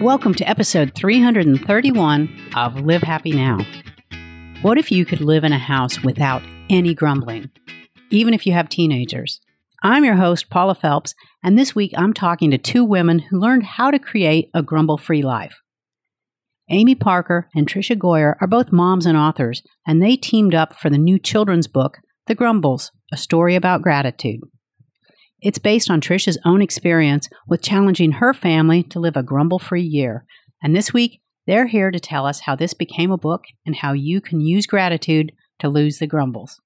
Welcome to episode 331 of Live Happy Now. What if you could live in a house without any grumbling, even if you have teenagers? I'm your host, Paula Phelps, and this week I'm talking to two women who learned how to create a grumble free life. Amy Parker and Tricia Goyer are both moms and authors, and they teamed up for the new children's book, The Grumbles A Story About Gratitude. It's based on Tricia's own experience with challenging her family to live a grumble free year. And this week, they're here to tell us how this became a book and how you can use gratitude to lose the grumbles.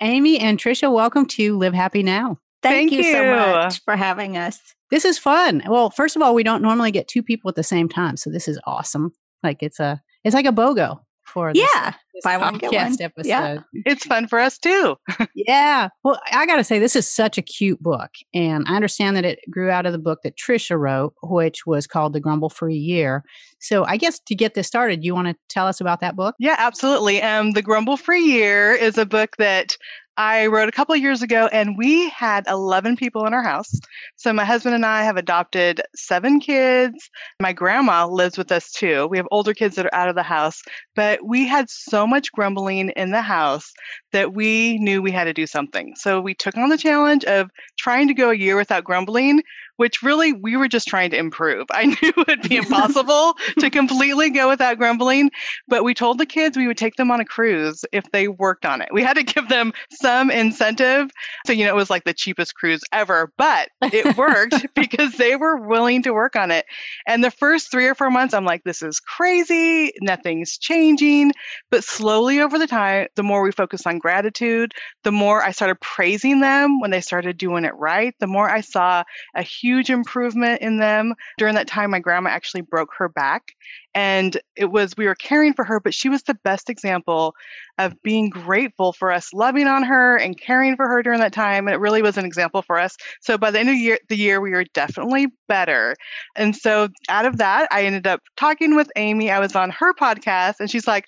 Amy and Tricia, welcome to Live Happy Now. Thank, Thank you, so much for having us. This is fun. Well, first of all, we don't normally get two people at the same time, so this is awesome. Like it's a it's like a BOGO for this, Yeah, this buy one, get podcast one. episode. Yeah. It's fun for us too. Yeah. Well, I got to say, this is such a cute book. And I understand that it grew out of the book that Tricia wrote, which was called The Grumble Free Year. So I guess to get this started, you want to tell us about that book? Yeah, absolutely. Um, the Grumble Free Year is a book that I wrote a couple years ago, and we had 11 people in our house. So my husband and I have adopted seven kids. My grandma lives with us too. We have older kids that are out of the house, but we had so much grumbling in the house that we knew we had to do something. So we took on the challenge of trying to go a year without grumbling, which really we were just trying to improve. I knew it would be impossible to completely go without grumbling, but we told the kids we would take them on a cruise if they worked on it. We had to give them some incentive. So, you know, it was like the cheapest cruise ever, but it worked because they were willing to work on it. And the first three or four months, I'm like, this is crazy. Nothing's changing. But slowly over the time, the more we focus on gratitude, the more I started praising them when they started doing it right, the more I saw a huge improvement in them. During that time, my grandma actually broke her back. And it was, we were caring for her, but she was the best example of being grateful for us loving on her and caring for her during that time. And it really was an example for us. So by the end of the year, the year we were definitely better. And so out of that, I ended up talking with Amy. I was on her podcast and she's like,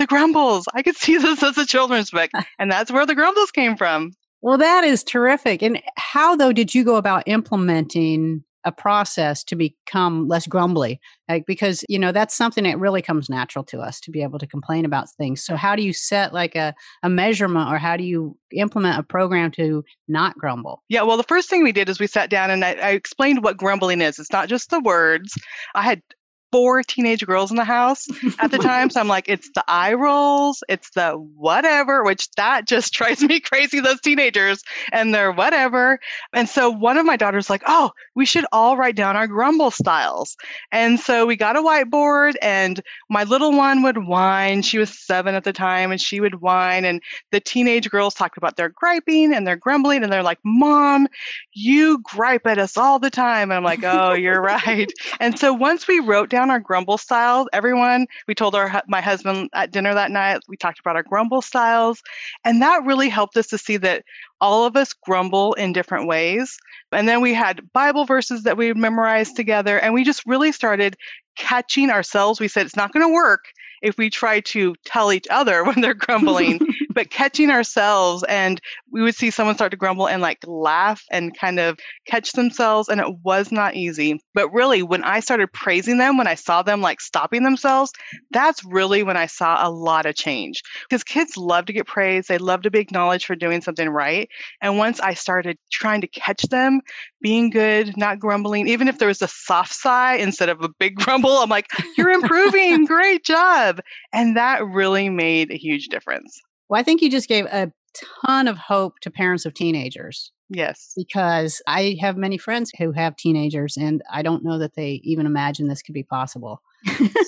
the Grumbles. I could see this as a children's book. And that's where the Grumbles came from. Well, that is terrific. And how, though, did you go about implementing a process to become less grumbly? Like, because, you know, that's something that really comes natural to us to be able to complain about things. So, how do you set like a, a measurement or how do you implement a program to not grumble? Yeah, well, the first thing we did is we sat down and I, I explained what grumbling is. It's not just the words. I had four teenage girls in the house at the time. So I'm like, it's the eye rolls, it's the whatever, which that just drives me crazy, those teenagers and their whatever. And so one of my daughters like, oh, we should all write down our grumble styles. And so we got a whiteboard and my little one would whine. She was seven at the time and she would whine. And the teenage girls talked about their griping and their grumbling. And they're like, mom, you gripe at us all the time. And I'm like, oh, you're right. And so once we wrote down our grumble styles, everyone, we told our my husband at dinner that night, we talked about our grumble styles, and that really helped us to see that all of us grumble in different ways. And then we had Bible verses that we memorized together, and we just really started catching ourselves. We said it's not going to work if we try to tell each other when they're grumbling, but catching ourselves and we would see someone start to grumble and like laugh and kind of catch themselves and it was not easy. But really when I started praising them, when I saw them like stopping themselves, that's really when I saw a lot of change. Because kids love to get praised, they love to be acknowledged for doing something right. And once I started trying to catch them being good, not grumbling, even if there was a soft sigh instead of a big grumble, I'm like, you're improving, great job. And that really made a huge difference. Well, I think you just gave a ton of hope to parents of teenagers Yes. because I have many friends who have teenagers and I don't know that they even imagine this could be possible.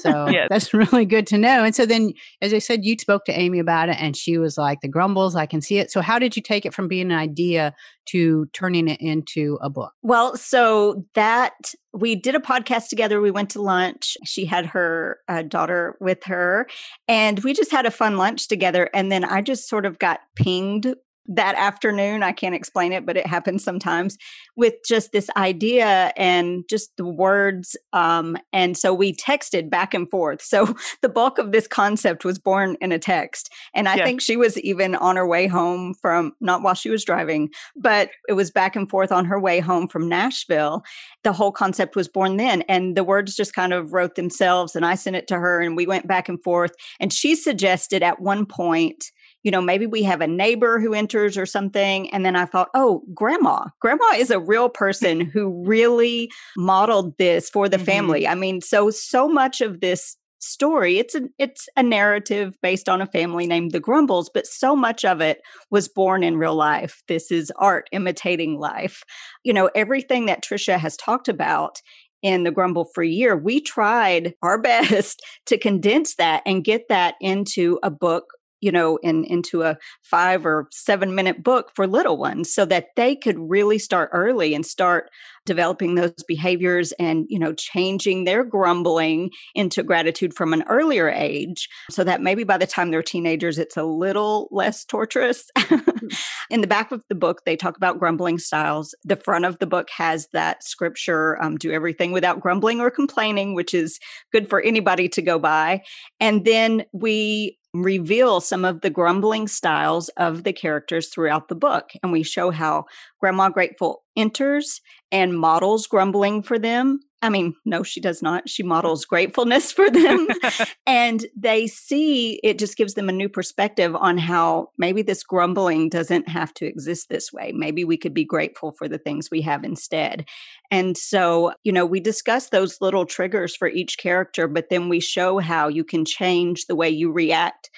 So Yes. that's really good to know. And so then, as I said, you spoke to Amy about it and she was like, the grumbles, I can see it. So, how did you take it from being an idea to turning it into a book? Well, so that we did a podcast together. We went to lunch. She had her uh, daughter with her, and we just had a fun lunch together. And then I just sort of got pinged that afternoon. I can't explain it, but it happens sometimes with just this idea and just the words. Um, and so we texted back and forth. So the bulk of this concept was born in a text. And I yeah. think she was even on her way home from, not while she was driving, but it was back and forth on her way home from Nashville. The whole concept was born then. And the words just kind of wrote themselves. And I sent it to her and we went back and forth. And she suggested at one point, you know, maybe we have a neighbor who enters or something. And then I thought, oh, grandma. Grandma is a real person who really modeled this for the mm-hmm. family. I mean, so, so much of this story it's a it's a narrative based on a family named the grumbles but so much of it was born in real life this is art imitating life you know everything that tricia has talked about in the grumble free year we tried our best to condense that and get that into a book you know, in into a five or seven minute book for little ones so that they could really start early and start developing those behaviors and, you know, changing their grumbling into gratitude from an earlier age so that maybe by the time they're teenagers, it's a little less torturous. Hmm. in the back of the book, they talk about grumbling styles. The front of the book has that scripture um, do everything without grumbling or complaining, which is good for anybody to go by. And then we reveal some of the grumbling styles of the characters throughout the book. And we show how Grandma Grateful enters and models grumbling for them. I mean, no, she does not. She models gratefulness for them. and they see it just gives them a new perspective on how maybe this grumbling doesn't have to exist this way. Maybe we could be grateful for the things we have instead. And so, you know, we discuss those little triggers for each character, but then we show how you can change the way you react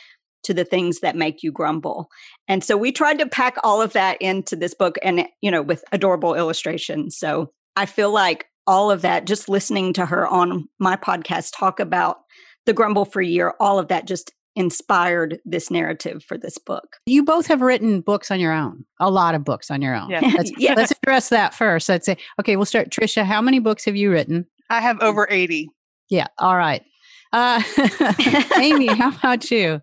to the things that make you grumble. And so we tried to pack all of that into this book and, you know, with adorable illustrations. So I feel like all of that, just listening to her on my podcast talk about the grumble free year, all of that just inspired this narrative for this book. You both have written books on your own, a lot of books on your own. Yeah. Let's, yes. let's address that first. Let's say, okay, we'll start. Tricia, how many books have you written? I have over 80. Yeah. All right. Uh, Amy, how about you?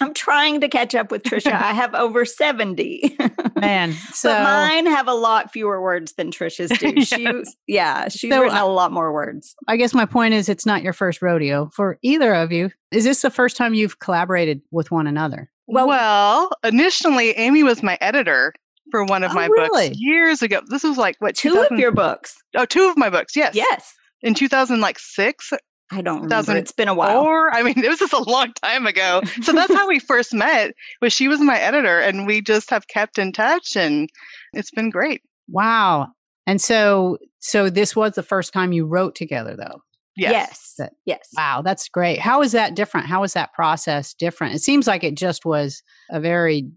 I'm trying to catch up with Tricia. I have over 70. Man, so but mine have a lot fewer words than Tricia's do. yes. She, yeah, she's so, written a lot more words. I guess my point is it's not your first rodeo for either of you. Is this the first time you've collaborated with one another? Well, well initially, Amy was my editor for one of oh, my really? books years ago. This was like what two of your books? Oh, two of my books. Yes. Yes. In 2006 I don't remember. It's been a while. Or I mean, it was just a long time ago. So that's how we first met. Was she was my editor, and we just have kept in touch, and it's been great. Wow. And so, so this was the first time you wrote together, though. Yes. Yes. yes. Wow, that's great. How is that different? How is that process different? It seems like it just was a very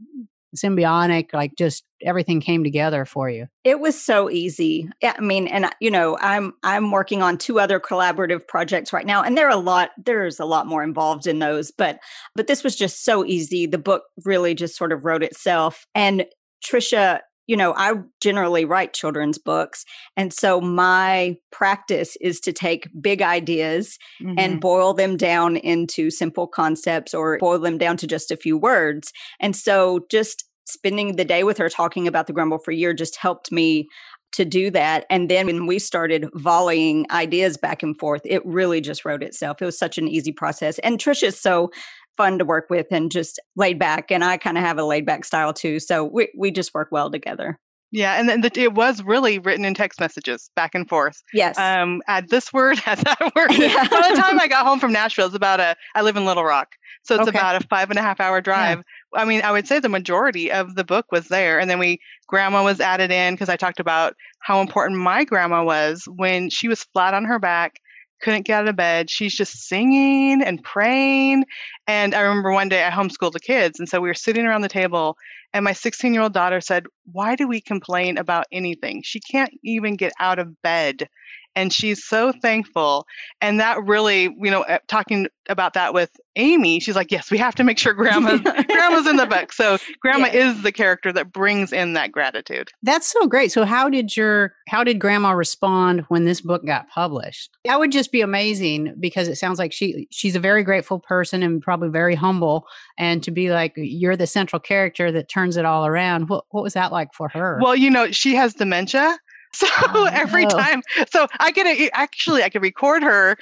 symbiotic like just everything came together for you. It was so easy. I mean and uh, you know i'm i'm working on two other collaborative projects right now and there are a lot there's a lot more involved in those but but this was just so easy. The book really just sort of wrote itself and tricia you know, I generally write children's books. And so my practice is to take big ideas mm-hmm. and boil them down into simple concepts or boil them down to just a few words. And so just spending the day with her talking about the Grumble Free Year just helped me to do that. And then when we started volleying ideas back and forth, it really just wrote itself. It was such an easy process. And Tricia's so fun to work with and just laid back. And I kind of have a laid back style too. So we, we just work well together. Yeah, and then the, it was really written in text messages back and forth. Yes. Um, add this word, add that word. Yeah. By the time I got home from Nashville, it's about a. I live in Little Rock, so it's okay. about a five and a half hour drive. Yeah. I mean, I would say the majority of the book was there, and then we grandma was added in because I talked about how important my grandma was when she was flat on her back couldn't get out of bed. She's just singing and praying. And I remember one day I homeschooled the kids. And so we were sitting around the table, and my 16 year old daughter said, Why do we complain about anything? She can't even get out of bed and she's so thankful and that really you know eh, talking about that with amy she's like yes we have to make sure grandma's grandma's in the book so grandma yes. is the character that brings in that gratitude that's so great so how did your how did grandma respond when this book got published that would just be amazing because it sounds like she she's a very grateful person and probably very humble and to be like you're the central character that turns turns it all around. What what was that like for her? Well, you know, she has dementia. So Oh, every no. time, so I get to actually, I can record her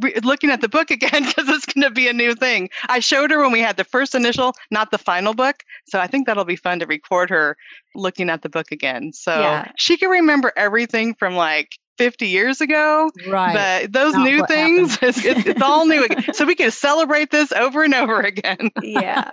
re- looking at the book again because it's going to be a new thing. I showed her when we had the first initial, not the final book. So I think that'll be fun to record her looking at the book again. So Yeah. she can remember everything from like 50 years ago, right. but those Not new things, it's, it's, it's all new again. So we can celebrate this over and over again. Yeah.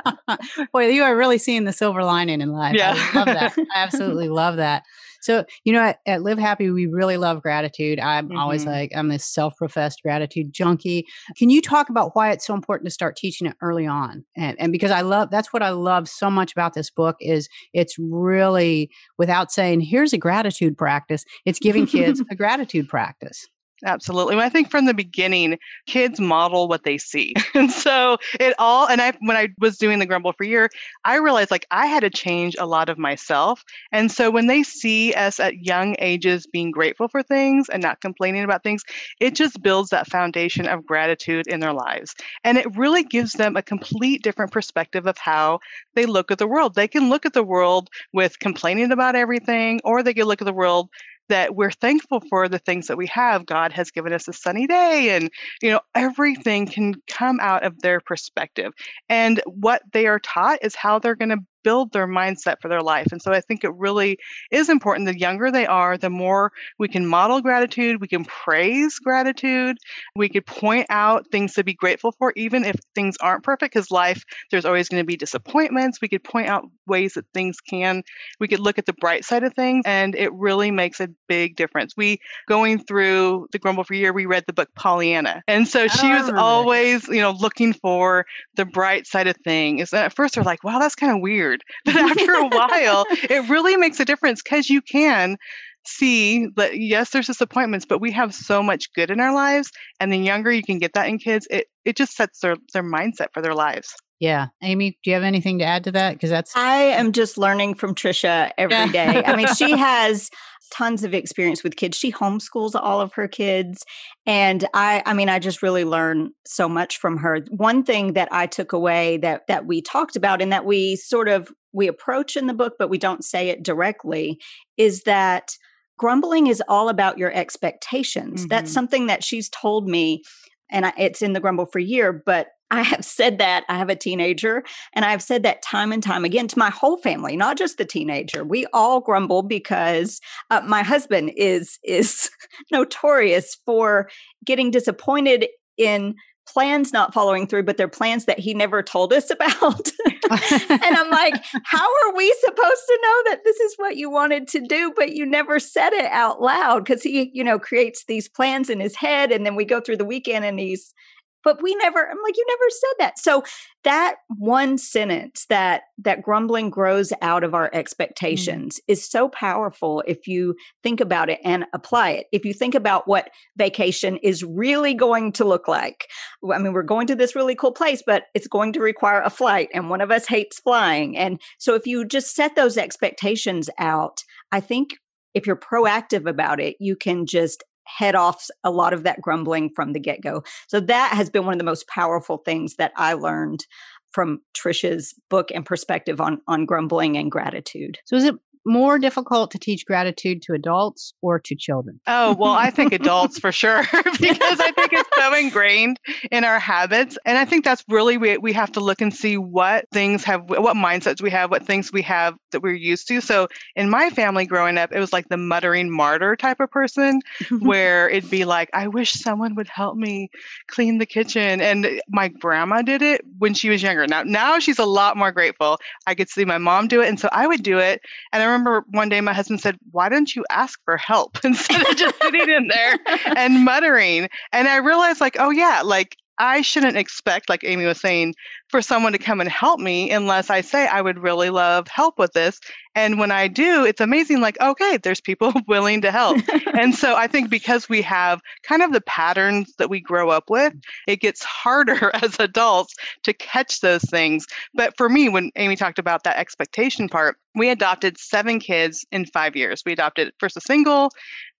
Boy, you are really seeing the silver lining in life. Yeah. I love that. I absolutely love that. So, you know, at, at Live Happy, we really love gratitude. I'm always Mhm. like, I'm this self professed gratitude junkie. Can you talk about why it's so important to start teaching it early on? And, and because I love, that's what I love so much about this book is it's really, without saying, here's a gratitude practice, it's giving kids a gratitude practice. Absolutely. And I think from the beginning, kids model what they see. And so it all, and I, when I was doing the Grumble Free Year, I realized like I had to change a lot of myself. And so when they see us at young ages being grateful for things and not complaining about things, it just builds that foundation of gratitude in their lives. And it really gives them a complete different perspective of how they look at the world. They can look at the world with complaining about everything, or they can look at the world that we're thankful for the things that we have. God has given us a sunny day, and you know everything can come out of their perspective. And what they are taught is how they're going to build their mindset for their life. And so I think it really is important. The younger they are, the more we can model gratitude, we can praise gratitude, we could point out things to be grateful for, even if things aren't perfect. Because life, there's always going to be disappointments. We could point out ways that things can we could look at the bright side of things and it really makes a big difference we going through the grumble free year we read the book pollyanna and so she Oh, was always you know looking for the bright side of things and at first they're like wow that's kind of weird but after a while it really makes a difference because you can see that yes there's disappointments but we have so much good in our lives and the younger you can get that in kids it it just sets their their mindset for their lives Yeah. Amy, do you have anything to add to that? Because that's, I am just learning from Tricia every day. I mean, she has tons of experience with kids. She homeschools all of her kids. And I I mean, I just really learn so much from her. One thing that I took away that that we talked about and that we sort of we approach in the book, but we don't say it directly, is that grumbling is all about your expectations. That's Mhm. something that she's told me, and I, it's in the grumble for a year, but I have said that. I have a teenager, and I've said that time and time again to my whole family, not just the teenager. We all grumble because uh, my husband is is notorious for getting disappointed in plans not following through, but they're plans that he never told us about. and I'm like, how are we supposed to know that this is what you wanted to do, but you never said it out loud? Because he, you know, creates these plans in his head, and then we go through the weekend and he's, but we never. I'm like, you never said that. So that one sentence that that grumbling grows out of our mm. expectations is so powerful if you think about it and apply it. If you think about what vacation is really going to look like. I mean, we're going to this really cool place, but it's going to require a flight, and one of us hates flying. And so, if you just set those expectations out, I think if you're proactive about it, you can just head off a lot of that grumbling from the get go. So, that has been one of the most powerful things that I learned from Tricia's book and perspective on on grumbling and gratitude. so is it more difficult to teach gratitude to adults or to children? Oh, well, I think adults for sure, because I think it's so ingrained in our habits. And I think that's really, we, we have to look and see what things have, what mindsets we have, what things we have that we're used to. So in my family growing up, it was like the muttering martyr type of person where it'd be like, I wish someone would help me clean the kitchen. And my grandma did it when she was younger. Now, now she's a lot more grateful. I could see my mom do it. And so I would do it. And I remember one day my husband said, Why don't you ask for help instead of just sitting in there and muttering? And I realized, like, oh, yeah, like I shouldn't expect, like Amy was saying, for someone to come and help me unless I say I would really love help with this. And when I do, it's amazing, like, okay, there's people willing to help. and so I think because we have kind of the patterns that we grow up with, mm. it gets harder as adults to catch those things. But for me, when Amy talked about that expectation part, we adopted seven kids in five years. We adopted first a single,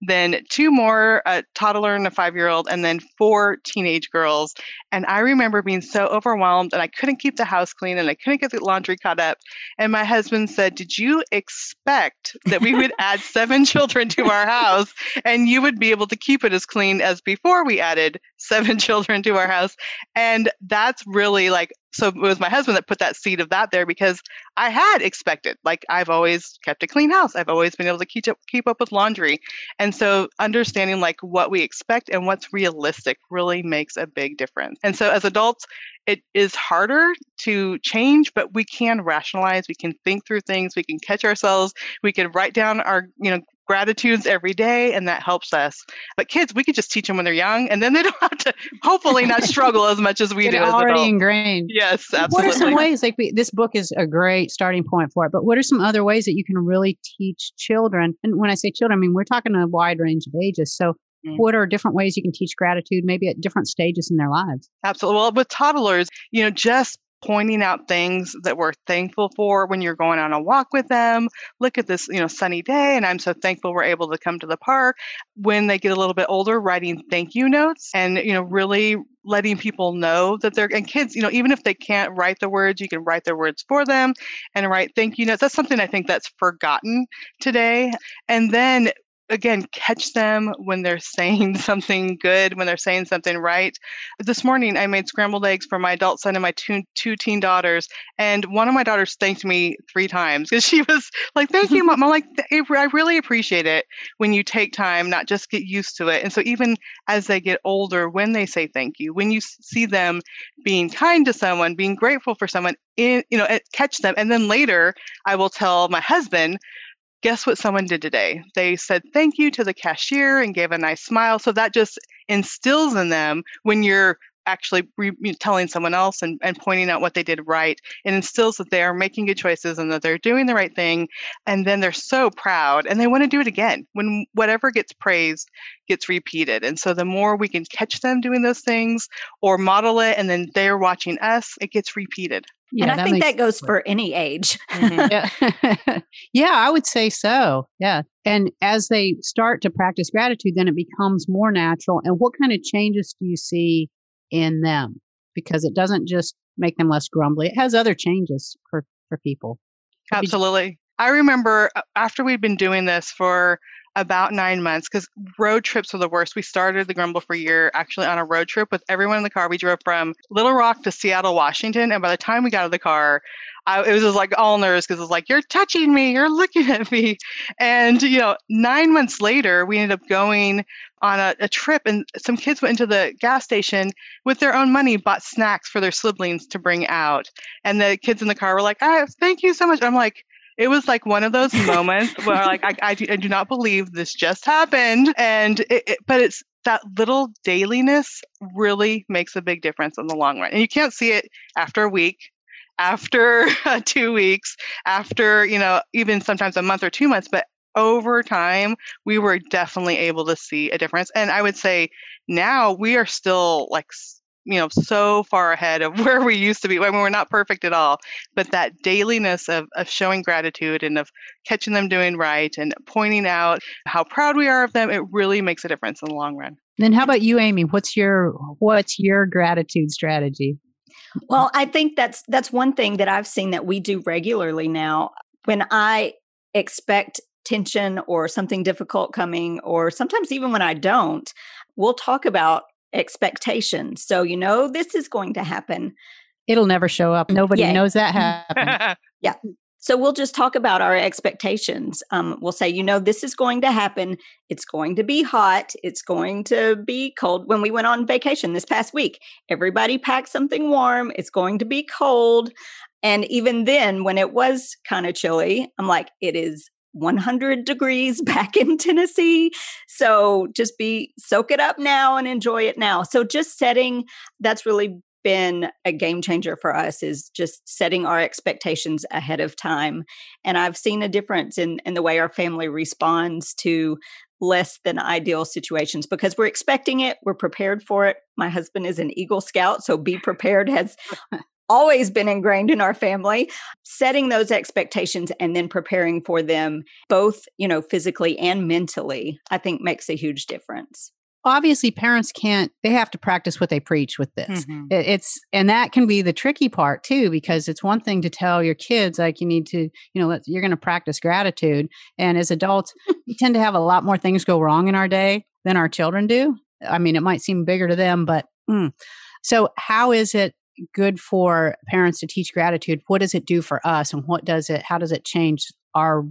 then two more, a toddler and a five year old, and then four teenage girls. And I remember being so overwhelmed and I couldn't keep the house clean and I couldn't get the laundry caught up. And my husband said, Did you expect that we would add seven children to our house and you would be able to keep it as clean as before we added seven children to our house? And that's really like so it was my husband that put that seed of that there because I had expected, like I've always kept a clean house. I've always been able to keep up, keep up with laundry. And so understanding like what we expect and what's realistic really makes a big difference. And so as adults, it is harder to change, but we can rationalize, we can think through things, we can catch ourselves, we can write down our, you know, gratitudes every day and that helps us. But kids we could just teach them when they're young and then they don't have to hopefully not struggle as much as we do already ingrained. Yes absolutely what are some ways like we, this book is a great starting point for it but what are some other ways that you can really teach children? And when i say children i mean we're talking a wide range of ages so mm. what are different ways you can teach gratitude maybe at different stages in their lives? Absolutely. Well with toddlers you know just pointing out things that we're thankful for when you're going on a walk with them. Look at this, you know, sunny day, and I'm so thankful we're able to come to the park. When they get a little bit older, writing thank you notes and, you know, really letting people know that they're and kids you know even if they can't write the words you can write their words for them and write thank you notes that's something i think that's forgotten today and then again catch them when they're saying something good when they're saying something right. This morning i made scrambled eggs for my adult son and my two, two teen daughters and one of my daughters thanked me three times because she was like thank you mom. I'm like i really appreciate it when you take time not just get used to it. And so even as they get older when they say thank you when you see them being kind to someone being grateful for someone in you know catch them. And then later i will tell my husband guess what someone did today? They said thank you to the cashier and gave a nice smile. So that just instills in them when you're actually re- telling someone else and, and pointing out what they did right. It instills that they are making good choices and that they're doing the right thing. And then they're so proud and they want to do it again when whatever gets praised gets repeated. And so the more we can catch them doing those things or model it and then they're watching us, it gets repeated. Yeah, and I think that goes sense. for any age. Mm-hmm. yeah. yeah, I would say so. Yeah. And as they start to practice gratitude, then it becomes more natural. And what kind of changes do you see in them? Because it doesn't just make them less grumbly, it has other changes for, for people. Absolutely. I remember uh, after we'd been doing this for about nine months because road trips were the worst. We started the Grumble Free Year actually on a road trip with everyone in the car. We drove from Little Rock to Seattle, Washington. And by the time we got out of the car, I, it was just like all nervous because it was like, you're touching me, you're looking at me. And, you know, nine months later, we ended up going on a, a trip and some kids went into the gas station with their own money, bought snacks for their siblings to bring out. And the kids in the car were like, ah, thank you so much. I'm like, it was like one of those moments where like I, I, do, I, do, not believe this just happened and it, it, but it's that little dailiness really makes a big difference in the long run and you can't see it after a week after uh, two weeks after you know even sometimes a month or two months but over time we were definitely able to see a difference and i would say now we are still like you know so far ahead of where we used to be. I mean, we're not perfect at all but that dailiness of, of showing gratitude and of catching them doing right and pointing out how proud we are of them it really makes a difference in the long run. Then how about you amy? What's your what's your gratitude strategy? Well i think that's that's one thing that i've seen that we do regularly now. When i expect tension or something difficult coming or sometimes even when i don't we'll talk about expectations. So you know this is going to happen. It'll never show up. Nobody knows that happened. yeah. So we'll just talk about our expectations. Um, we'll say, you know, this is going to happen. It's going to be hot. It's going to be cold. When we went on vacation this past week, everybody packed something warm. It's going to be cold. And even then, when it was kind of chilly, I'm like, it is 100 degrees back in Tennessee. So just be soak it up now and enjoy it now. So just setting that's really been a game changer for us is just setting our expectations ahead of time. And I've seen a difference in in the way our family responds to less than ideal situations because we're expecting it, we're prepared for it. My husband is an Eagle Scout, so be prepared has always been ingrained in our family. Setting those expectations and then preparing for them, both, you know, physically and mentally, I think makes a huge difference obviously parents can't they have to practice what they preach with this mm-hmm. it's and that can be the tricky part too because it's one thing to tell your kids like you need to you know you're going to practice gratitude and as adults we tend to have a lot more things go wrong in our day than our children do i mean it might seem bigger to them but mm. so how is it good for parents to teach gratitude what does it do for us and what does it how does it change our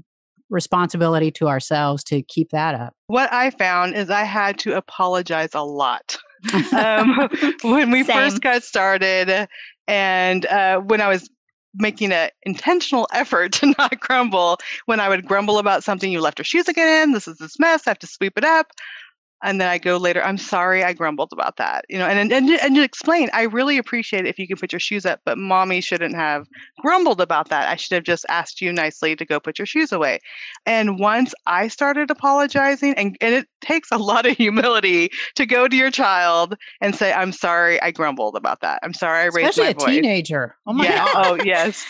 responsibility to ourselves to keep that up? What I found is I had to apologize a lot. um, when we Same. first got started, and uh, when I was making an intentional effort to not grumble, when I would grumble about something, you left your shoes again, this is this mess, I have to sweep it up and then I go later, I'm sorry I grumbled about that. You know, and and and to explain, I really appreciate it if you can put your shoes up, but mommy shouldn't have grumbled about that. I should have just asked you nicely to go put your shoes away. And once I started apologizing, and, and it takes a lot of humility to go to your child and say, I'm sorry I grumbled about that. I'm sorry I raised Especially my a teenager. Oh my yeah. God. Oh yes.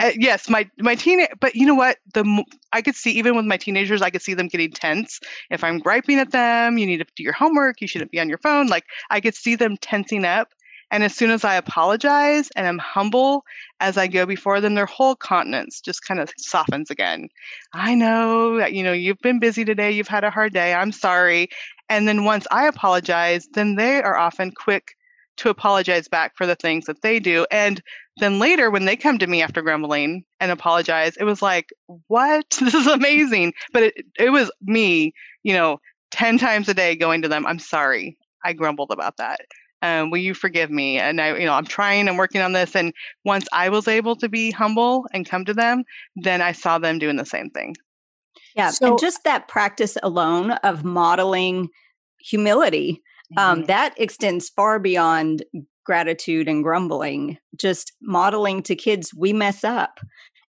Uh, yes, my my teenage, but you know what? The I could see even with my teenagers, I could see them getting tense. If I'm griping at them, you need to do your homework. You shouldn't be on your phone. Like I could see them tensing up. And as soon as I apologize and I'm humble as I go before them, their whole countenance just kind of softens again. I know that, you know, you've been busy today, you've had a hard day, I'm sorry. And then once I apologize, then they are often quick to apologize back for the things that they do. And then later, when they come to me after grumbling and apologize, it was like, what? This is amazing. But it, it was me, you know, 10 times a day going to them, I'm sorry. I grumbled about that. Um, will you forgive me? And I, you know, I'm trying and working on this. And once I was able to be humble and come to them, then I saw them doing the same thing. Yeah. So, and just that practice alone of modeling humility um, mm-hmm. that extends far beyond gratitude and grumbling, just modeling to kids, we mess up.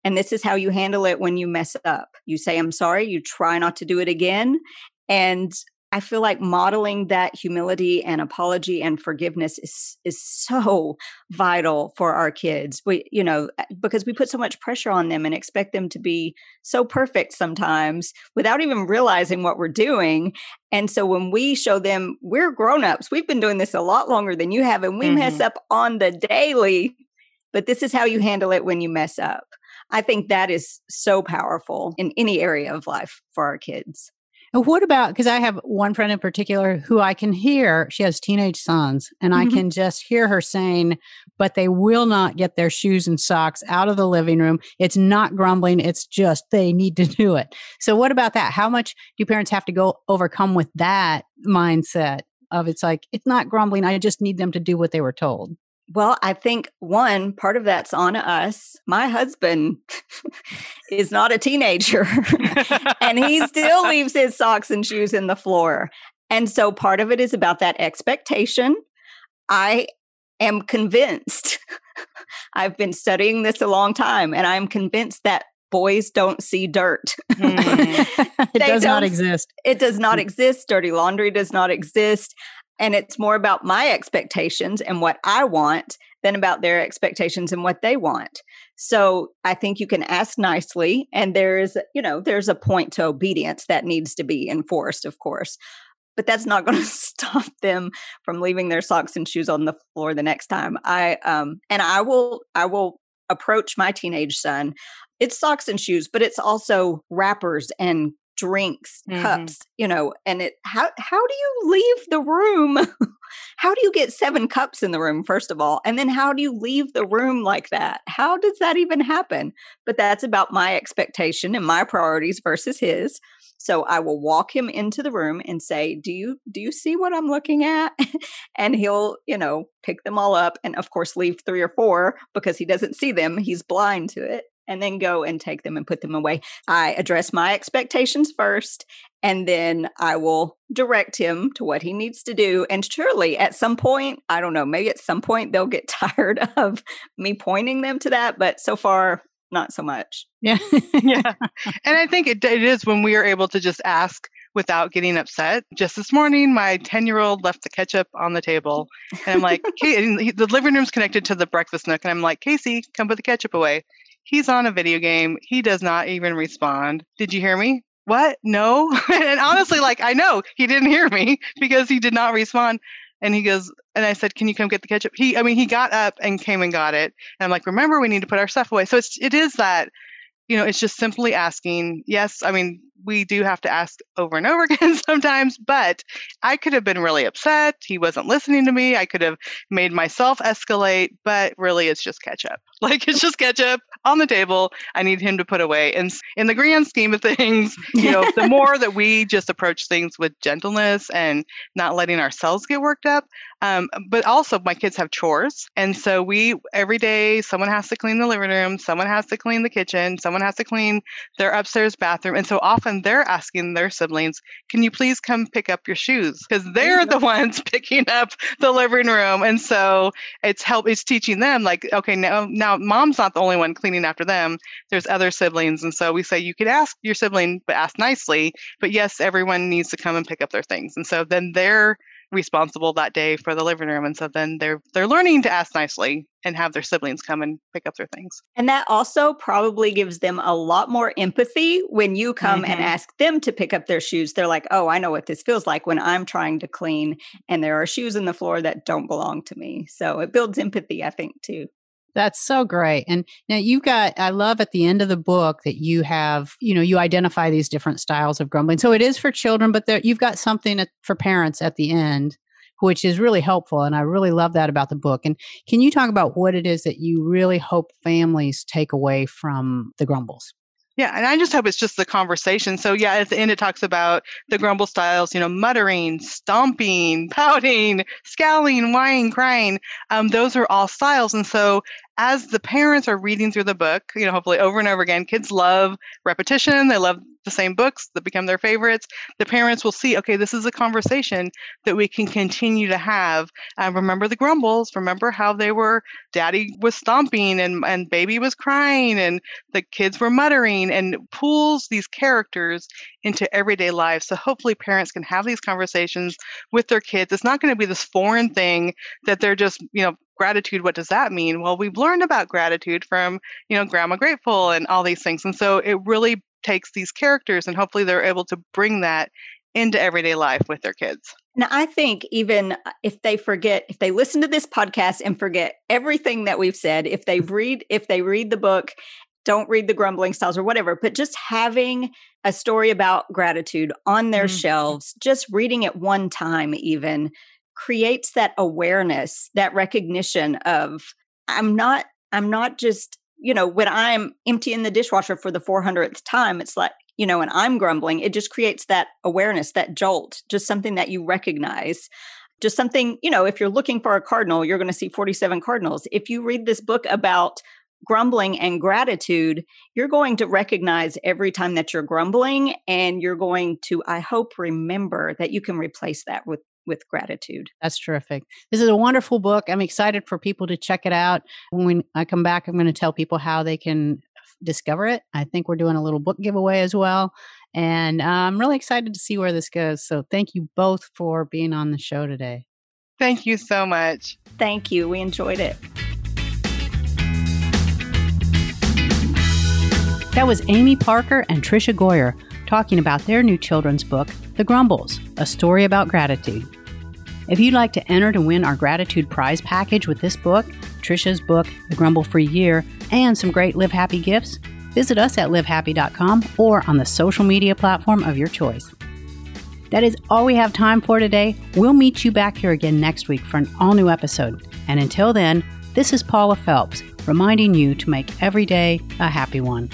And this is how you handle it when you mess up. You say, I'm sorry, you try not to do it again. And I feel like modeling that humility and apology and forgiveness is is so vital for our kids. We, you know, eh, because we put so much pressure on them and expect them to be so perfect sometimes without even realizing what we're doing. And so when we show them we're grown-ups, we've been doing this a lot longer than you have and we mm-hmm. mess up on the daily, but this is how you handle it when you mess up. I think that is so powerful in any area of life for our kids. What about because I have one friend in particular who I can hear, she has teenage sons, and mm-hmm. I can just hear her saying, but they will not get their shoes and socks out of the living room. It's not grumbling, it's just they need to do it. So, what about that? How much do parents have to go overcome with that mindset of it's like, it's not grumbling, I just need them to do what they were told? Well, I think one part of that's on us. My husband is not a teenager and he still leaves his socks and shoes in the floor. And so part of it is about that expectation. I am convinced, I've been studying this a long time, and I'm convinced that boys don't see dirt. Mm. it does not exist. It does not exist. Dirty laundry does not exist. And it's more about my expectations and what I want than about their expectations and what they want. So I think you can ask nicely. And there's, you know, there's a point to obedience that needs to be enforced, of course. But that's not going to stop them from leaving their socks and shoes on the floor the next time. I um and I will I will approach my teenage son. It's socks and shoes, but it's also wrappers and drinks, mm-hmm. cups, you know, and it how how do you leave the room? how do you get seven cups in the room first of all? And then how do you leave the room like that? How does that even happen? But that's about my expectation and my priorities versus his. So I will walk him into the room and say, "Do you do you see what I'm looking at?" and he'll, you know, pick them all up and of course leave 3 or 4 because he doesn't see them. He's blind to it and then go and take them and put them away. I address my expectations first, and then I will direct him to what he needs to do. And surely at some point, I don't know, maybe at some point they'll get tired of me pointing them to that, but so far, not so much. Yeah. yeah. And I think it, it is when we are able to just ask without getting upset. Just this morning, my 10 year old left the ketchup on the table. And I'm like, okay, the living room's connected to the breakfast nook. And I'm like, Casey, come put the ketchup away. He's on a video game. He does not even respond. Did you hear me? What? No. and honestly, like, I know he didn't hear me because he did not respond. And he goes, and I said, "Can you come get the ketchup?" He, I mean, he got up and came and got it. And I'm like, "Remember, we need to put our stuff away." So it's, it is that, you know, it's just simply asking. Yes, I mean, we do have to ask over and over again sometimes, but I could have been really upset. He wasn't listening to me. I could have made myself escalate, but really it's just ketchup. Like it's just ketchup on the table. I need him to put away. And in the grand scheme of things, you know, the more that we just approach things with gentleness and not letting ourselves get worked up. Um, but also, my kids have chores. And so we, every day, someone has to clean the living room, someone has to clean the kitchen, someone has to clean their upstairs bathroom. And so often they're asking their siblings, Can you please come pick up your shoes? Because they're the ones picking up the living room. And so it's help, it's teaching them, like, okay, now, now mom's not the only one cleaning after them. There's other siblings. And so we say, You could ask your sibling, but ask nicely. But yes, everyone needs to come and pick up their things. And so then they're responsible that day for the living room and so then they're they're learning to ask nicely and have their siblings come and pick up their things. And that also probably gives them a lot more empathy when you come mm-hmm. and ask them to pick up their shoes. They're like oh i know what this feels like when i'm trying to clean and there are shoes in the floor that don't belong to me. So it builds empathy i think too that's so great. And now you've got, I love at the end of the book that you have, you know, you identify these different styles of grumbling. So it is for children, but there, you've got something for parents at the end, which is really helpful. And I really love that about the book. And can you talk about what it is that you really hope families take away from the grumbles? Yeah, and I just hope it's just the conversation. So yeah, at the end it talks about the grumble styles, you know, muttering, stomping, pouting, scowling, whining, crying. Um, those are all styles, and so as the parents are reading through the book, you know, hopefully over and over again, kids love repetition. They love the same books that become their favorites. The parents will see, okay, this is a conversation that we can continue to have. Uh, remember the grumbles. Remember how they were, daddy was stomping and, and baby was crying and the kids were muttering and pulls these characters into everyday life. So hopefully parents can have these conversations with their kids. It's not going to be this foreign thing that they're just, you know, gratitude what does that mean well we've learned about gratitude from you know grandma grateful and all these things and so it really takes these characters and hopefully they're able to bring that into everyday life with their kids now i think even uh, if they forget if they listen to this podcast and forget everything that we've said if they read if they read the book don't read the grumbling styles or whatever but just having a story about gratitude on their mm-hmm. shelves just reading it one time even creates that awareness, that recognition of I'm not I'm not just, you know, when I'm emptying the dishwasher for the 400th time, it's like, you know, and I'm grumbling, it just creates that awareness, that jolt, just something that you recognize. Just something, you know, if you're looking for a cardinal, you're going to see 47 cardinals. If you read this book about grumbling and gratitude, you're going to recognize every time that you're grumbling and you're going to, I hope, remember that you can replace that with with gratitude. That's terrific. This is a wonderful book. I'm excited for people to check it out. When I come back, I'm going to tell people how they can discover it. I think we're doing a little book giveaway as well. And uh, I'm really excited to see where this goes. So thank you both for being on the show today. Thank you so much. Thank you. We enjoyed it. That was Amy Parker and Tricia Goyer talking about their new children's book, The Grumbles A Story About Gratitude. If you'd like to enter to win our gratitude prize package with this book, Tricia's book, The Grumble Free Year, and some great Live Happy gifts, visit us at livehappy.com or on the social media platform of your choice. That is all we have time for today. We'll meet you back here again next week for an all new episode. And until then, this is Paula Phelps reminding you to make every day a happy one.